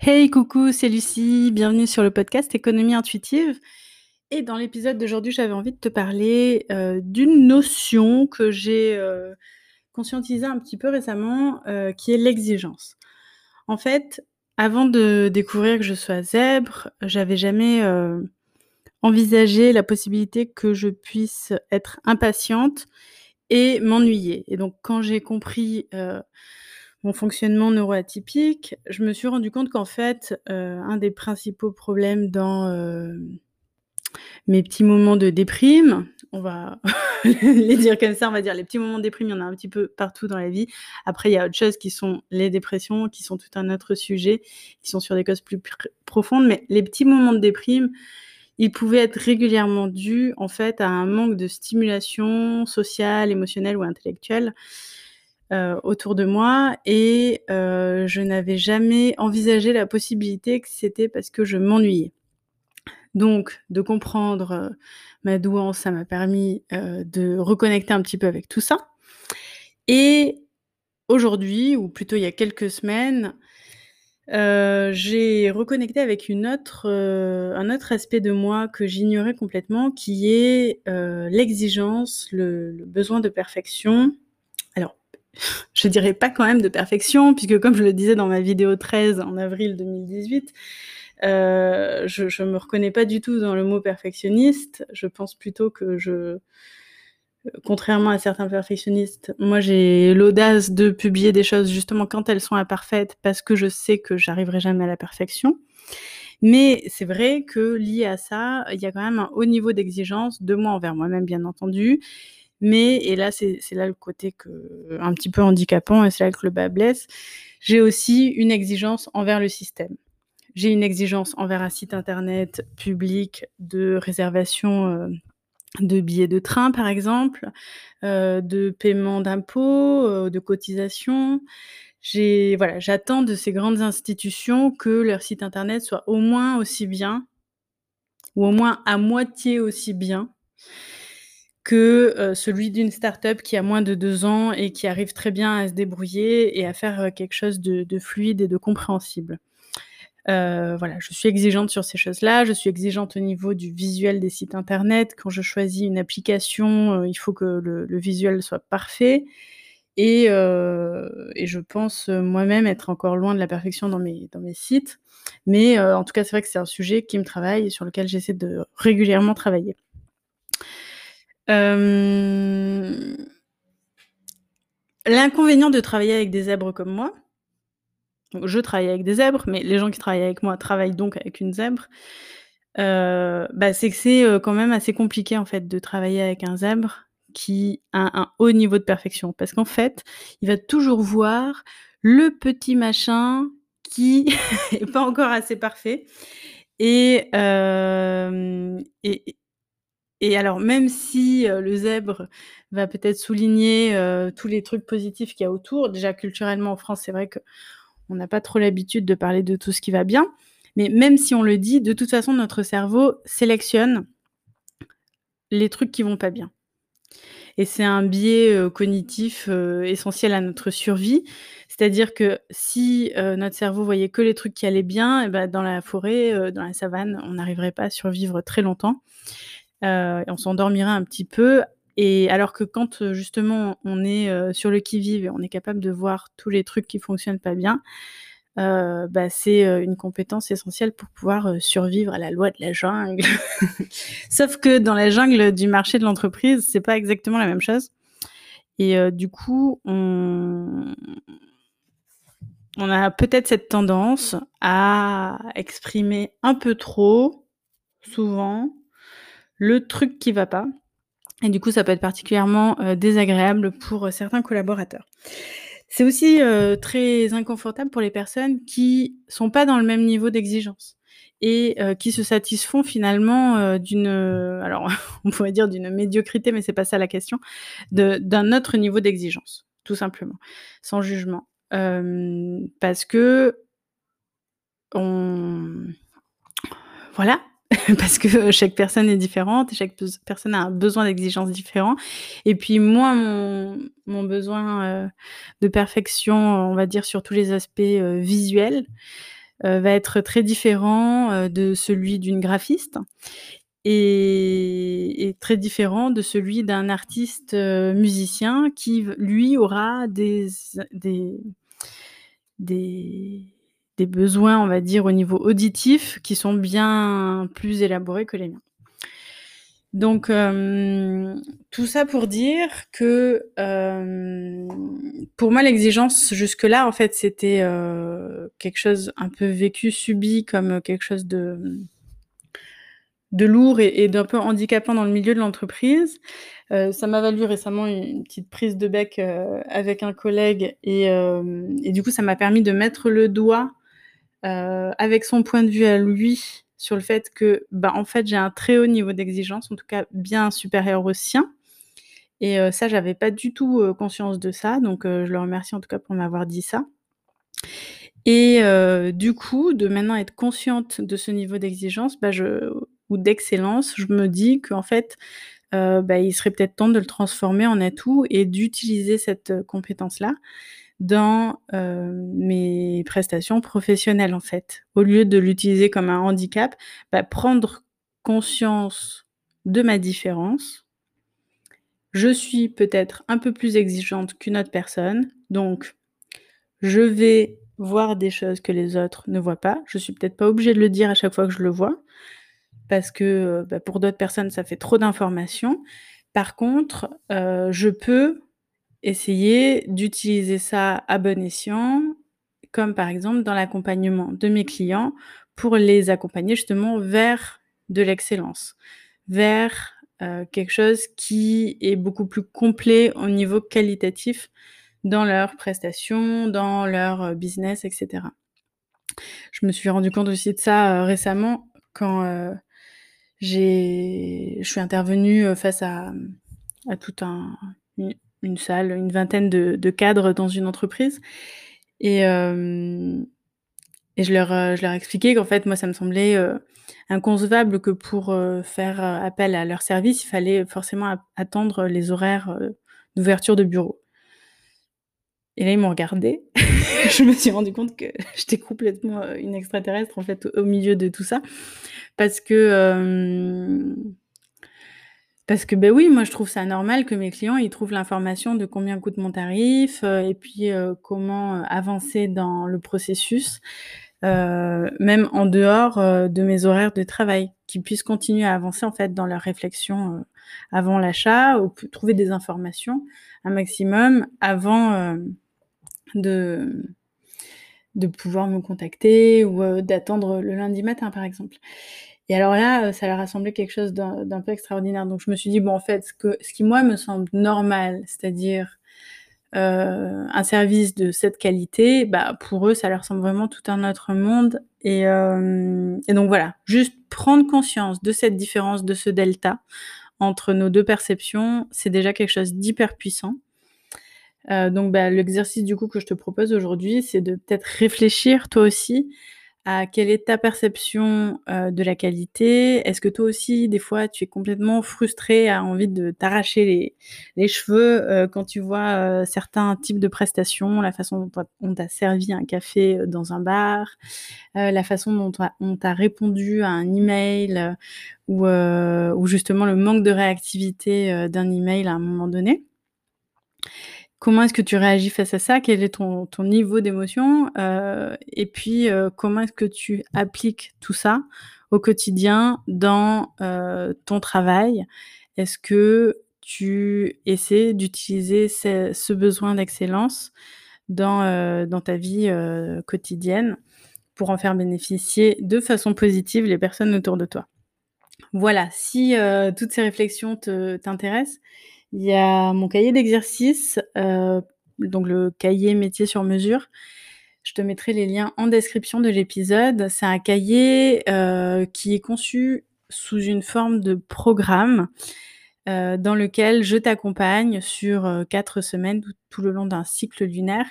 Hey, coucou, c'est Lucie, bienvenue sur le podcast Économie intuitive. Et dans l'épisode d'aujourd'hui, j'avais envie de te parler euh, d'une notion que j'ai euh, conscientisée un petit peu récemment, euh, qui est l'exigence. En fait, avant de découvrir que je sois zèbre, j'avais jamais envisagé la possibilité que je puisse être impatiente et m'ennuyer. Et donc, quand j'ai compris mon fonctionnement neuroatypique, je me suis rendu compte qu'en fait, euh, un des principaux problèmes dans euh, mes petits moments de déprime, on va les dire comme ça, on va dire les petits moments de déprime, il y en a un petit peu partout dans la vie. Après, il y a autre chose qui sont les dépressions, qui sont tout un autre sujet, qui sont sur des causes plus profondes, mais les petits moments de déprime, ils pouvaient être régulièrement dus en fait à un manque de stimulation sociale, émotionnelle ou intellectuelle euh, autour de moi et euh, je n'avais jamais envisagé la possibilité que c'était parce que je m'ennuyais. Donc, de comprendre euh, ma douance, ça m'a permis de reconnecter un petit peu avec tout ça. Et aujourd'hui, ou plutôt il y a quelques semaines, j'ai reconnecté avec une autre, un autre aspect de moi que j'ignorais complètement, qui est l'exigence, le, le, besoin de perfection, je dirais pas quand même de perfection, puisque comme je le disais dans ma vidéo 13 en avril 2018, euh, je, je me reconnais pas du tout dans le mot perfectionniste. Je pense plutôt que je, contrairement à certains perfectionnistes, moi j'ai l'audace de publier des choses justement quand elles sont imparfaites, parce que je sais que j'arriverai jamais à la perfection. Mais c'est vrai que lié à ça, il y a quand même un haut niveau d'exigence de moi envers moi-même, bien entendu, mais, et là, c'est là le côté un petit peu handicapant, et c'est là que le bas blesse, j'ai aussi une exigence envers le système. J'ai une exigence envers un site internet public de réservation euh, de billets de train, par exemple, euh, de paiement d'impôts, euh, de cotisations. Voilà, j'attends de ces grandes institutions que leur site internet soit au moins aussi bien, ou au moins à moitié aussi bien que euh, celui d'une start-up qui a moins de deux ans et qui arrive très bien à se débrouiller et à faire euh, quelque chose de, fluide et de compréhensible. Euh, voilà, je suis exigeante sur ces choses-là. Je suis exigeante au niveau du visuel des sites internet. Quand je choisis une application, il faut que le, visuel soit parfait. Et, je pense moi-même être encore loin de la perfection dans mes sites. Mais en tout cas, c'est vrai que c'est un sujet qui me travaille et sur lequel j'essaie de régulièrement travailler. Euh, l'inconvénient de travailler avec des zèbres comme moi, je travaille avec des zèbres, mais les gens qui travaillent avec moi travaillent donc avec une zèbre, euh, bah, c'est que c'est euh, quand même assez compliqué en fait de travailler avec un zèbre qui a un haut niveau de perfection. Parce qu'en fait, il va toujours voir le petit machin qui est pas encore assez parfait. Et, et alors, même si le zèbre va peut-être souligner tous les trucs positifs qu'il y a autour, déjà culturellement en France, c'est vrai qu'on n'a pas trop l'habitude de parler de tout ce qui va bien, mais même si on le dit, de toute façon, notre cerveau sélectionne les trucs qui vont pas bien. Et c'est un biais cognitif essentiel à notre survie. C'est-à-dire que si notre cerveau voyait que les trucs qui allaient bien, et eh ben, dans la forêt, dans la savane, on n'arriverait pas à survivre très longtemps. Euh, on s'endormira un petit peu. Et alors que quand euh, justement on est euh, sur le qui-vive et on est capable de voir tous les trucs qui fonctionnent pas bien, bah, c'est une compétence essentielle pour pouvoir survivre à la loi de la jungle. Sauf que dans la jungle du marché de l'entreprise, c'est pas exactement la même chose. Et du coup, on, on a peut-être cette tendance à exprimer un peu trop, souvent, le truc qui va pas. Et du coup, ça peut être particulièrement euh, désagréable pour euh, certains collaborateurs. C'est aussi euh, très inconfortable pour les personnes qui sont pas dans le même niveau d'exigence et qui se satisfont finalement d'une, alors on pourrait dire d'une médiocrité, mais c'est pas ça la question, d'un autre niveau d'exigence, tout simplement, sans jugement, parce que on, voilà, parce que chaque personne est différente chaque personne a un besoin d'exigence différent. Et puis moi, mon, besoin euh, de perfection, on va dire sur tous les aspects euh, visuels, heu, va être très différent, de celui d'une graphiste et et très différent de celui d'un artiste, musicien qui lui aura des des des des besoins, on va dire, au niveau auditif qui sont bien plus élaborés que les miens. Donc hem, tout ça pour dire que, hem, pour moi l'exigence jusque-là en fait c'était, heu, quelque chose un peu vécu, subi comme quelque chose de de lourd et d'un peu handicapant dans le milieu de l'entreprise. Ça m'a valu récemment une petite prise de bec, avec un collègue et du coup ça m'a permis de mettre le doigt, heu, avec son point de vue à lui, sur le fait que, bah, en fait j'ai un très haut niveau d'exigence, en tout cas bien supérieur au sien. Et heu, ça j'avais pas du tout, heu, conscience de ça. Donc heu, je le remercie en tout cas pour m'avoir dit ça. Et du coup, de maintenant être consciente de ce niveau d'exigence, bah, ou d'excellence, je me dis qu'en fait, bah, il serait peut-être temps de le transformer en atout et d'utiliser cette compétence-là dans, heu, mes prestations professionnelles, en fait. Au lieu de l'utiliser comme un handicap, bah, prendre conscience de ma différence. Je suis peut-être un peu plus exigeante qu'une autre personne, donc je vais voir des choses que les autres ne voient pas. Je suis peut-être pas obligée de le dire à chaque fois que je le vois parce que, heu, bah, pour d'autres personnes, ça fait trop d'informations. Par contre, heu, je peux essayer d'utiliser ça à bon escient, comme par exemple dans l'accompagnement de mes clients pour les accompagner justement vers de l'excellence, vers, heu, quelque chose qui est beaucoup plus complet au niveau qualitatif dans leurs prestations, dans leur business et cetera. Je me suis rendu compte aussi de ça, heu, récemment quand, j'ai je suis intervenue, face à, à toute un une salle, une vingtaine de cadres dans une entreprise et hem et je leur, heu, je leur ai expliqué qu'en fait, moi, ça me semblait, heu, inconcevable que pour, faire, appel à leurs services, il fallait forcément at attendre les horaires, d'ouverture de bureau. Et là, ils m'ont regardée. Je me suis rendu compte que j'étais complètement, une extraterrestre, en fait, au milieu de tout ça. Parce que, parce que, beh, oui, moi, je trouve ça normal que mes clients, ils trouvent l'information de combien coûte mon tarif, heu et puis, heu, comment, heu, avancer dans le processus, même en dehors, de mes horaires de travail. Qu'ils puissent continuer à avancer, en fait, dans leur réflexion, avant l'achat ou trouver des informations un maximum avant, de pouvoir me contacter ou, d'attendre le lundi matin, par exemple. Et alors là, heu, ça leur a semblé quelque chose d'un peu extraordinaire. Donc je me suis dit: «Bon, en fait, ce qui, moi, me semble normal, c'est-à-dire, heu, un service de cette qualité, bah, pour eux, ça leur semble vraiment tout un autre monde» et hem et donc voilà, juste prendre conscience de cette différence, de ce delta entre nos 2 perceptions, c'est déjà quelque chose d'hyper puissant. Donc bah, l'exercice, du coup, que je te propose aujourd'hui, c'est de peut-être réfléchir, toi aussi, à quelle est ta perception, heu, de la qualité? Est-ce que toi aussi, des fois, tu es complètement frustrée, à envie de t'arracher les cheveux, heu, quand tu vois, heu, certains types de prestations, la façon dont on t'a servi un café, dans un bar, la façon dont on t'a répondu à un email, ou justement le manque de réactivité, d'un email à un moment donné? Comment est-ce que tu réagis face à ça? Quel est ton niveau d'émotion? Heu et puis, heu, comment est-ce que tu appliques tout ça au quotidien dans, heu, ton travail? Est-ce que tu essaies d'utiliser ce besoin d'excellence dans, ta vie, quotidienne pour en faire bénéficier de façon positive les personnes autour de toi? Voilà, si, toutes ces réflexions t'intéressent, il y a mon cahier d'exercices, heu, donc le cahier métier sur mesure. Je te mettrai les liens en description de l'épisode. C'est un cahier, heu, qui est conçu sous une forme de programme, heu, dans lequel je t'accompagne sur, heu, 4 semaines tout le long d'un cycle lunaire,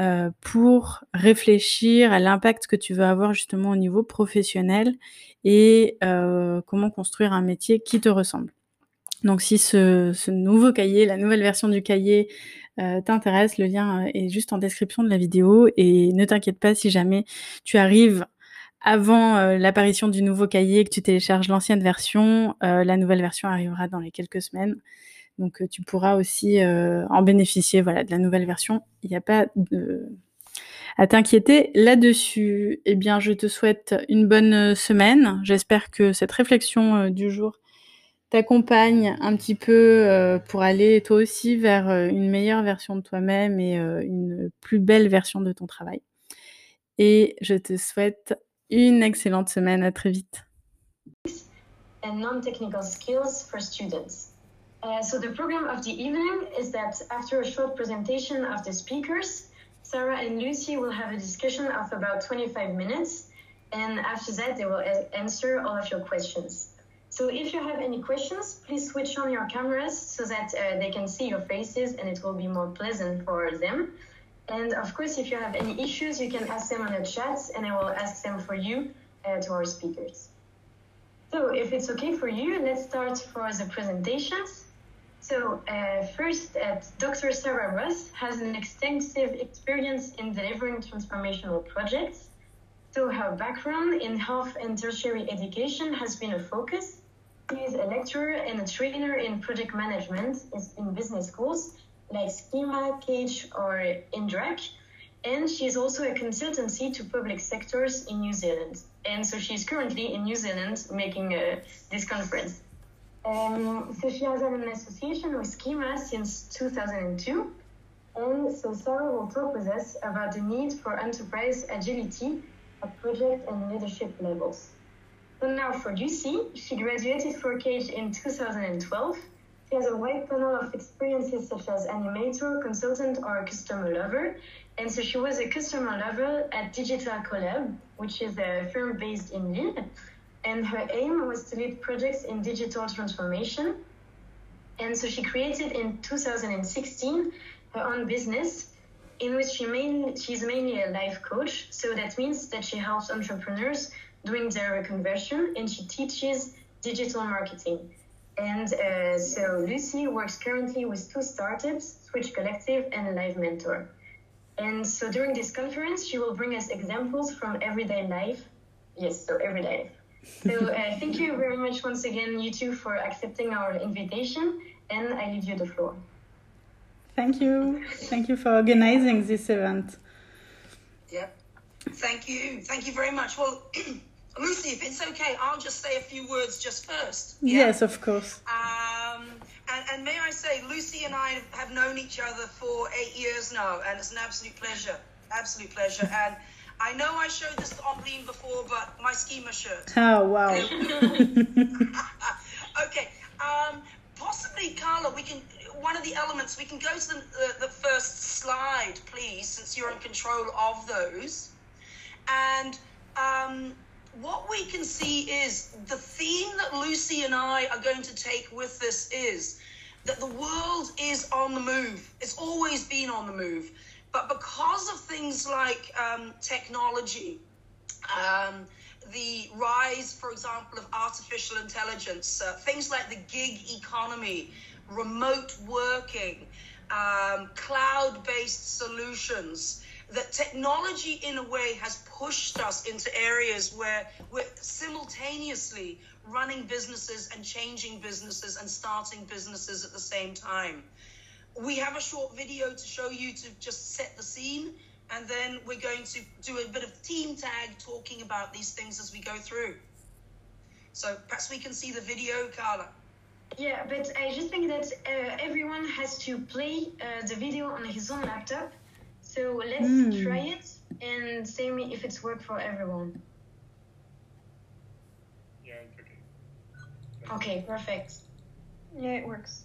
heu, pour réfléchir à l'impact que tu veux avoir justement au niveau professionnel et heu, comment construire un métier qui te ressemble. Donc si ce nouveau cahier, la nouvelle version du cahier, euh, t'intéresse, le lien euh, est juste en description de la vidéo et ne t'inquiète pas si jamais tu arrives avant euh, l'apparition du nouveau cahier, que tu télécharges l'ancienne version, la nouvelle version arrivera dans les quelques semaines. Donc tu pourras aussi en bénéficier voilà, de la nouvelle version. Il n'y a pas à t'inquiéter là-dessus. Eh bien, je te souhaite une bonne semaine. J'espère que cette réflexion du jour t'accompagne un petit peu euh, pour aller toi aussi vers euh, une meilleure version de toi-même et euh, une plus belle version de ton travail. Et je te souhaite une excellente semaine. À très vite. And non-technical skills for students. Uh, so the program of the evening is that after a short presentation of the speakers, Sarah and Lucy will have a discussion of about 25 minutes. And after that, they will answer all of your questions. So if you have any questions, please switch on your cameras so that uh, they can see your faces and it will be more pleasant for them. And of course, if you have any issues, you can ask them on the chat and I will ask them for you uh, to our speakers. So if it's okay for you, let's start for the presentations. So uh, first, uh, Dr. Sarah Russ has an extensive experience in delivering transformational projects. So her background in health and tertiary education has been a focus She is a lecturer and a trainer in project management in business schools like Schema, Cage, or Indrak. And she is also a consultancy to public sectors in New Zealand. And so she's currently in New Zealand making uh, this conference. Um, so she has had an association with Schema since 2002. And so Sarah will talk with us about the need for enterprise agility at project and leadership levels. So now for Lucy, she graduated for Cage in 2012. She has a wide panel of experiences such as animator, consultant, or customer lover. And so she was a customer lover at Digital Collab, which is a firm based in Lille. And her aim was to lead projects in digital transformation. And so she created in 2016 her own business in which she main, she's mainly a life coach. So that means that she helps entrepreneurs doing their reconversion and she teaches digital marketing. And uh, so Lucy works currently with two startups, Switch Collective and Live Mentor. And so during this conference, she will bring us examples from everyday life. Yes, so everyday life. So uh, thank you very much once again, you two, for accepting our invitation. And I leave you the floor. Thank you. Thank you for organizing this event. Yeah. Thank you. Thank you very much. Well, Lucy, if it's okay, I'll just say a few words just first. Yeah? Yes, of course. Um, and, and, may I say, Lucy and I have known each other for eight years now, and it's an absolute pleasure. Absolute pleasure. and I know I showed this to Ombline before, but my schema shirt. Oh, wow. okay. Um, possibly, Carla, we can. One of the elements, we can go to the, the, the first slide, please, since you're in control of those. And um, what we can see is the theme that Lucy and I are going to take with this is that the world is on the move. It's always been on the move. But because of things like um, technology, um, the rise, for example, of artificial intelligence, uh, things like the gig economy, remote working, um, cloud based solutions, that technology in a way has pushed us into areas where we're simultaneously running businesses and changing businesses and starting businesses at the same time. We have a short video to show you to just set the scene, and then we're going to do a bit of team tag talking about these things as we go through. So perhaps we can see the video, Carla. Yeah, but I just think that uh, everyone has to play uh, the video on his own laptop so let's mm. try it and see me if it's worked for everyone. Yeah, it's okay. Okay, perfect. Yeah, it works.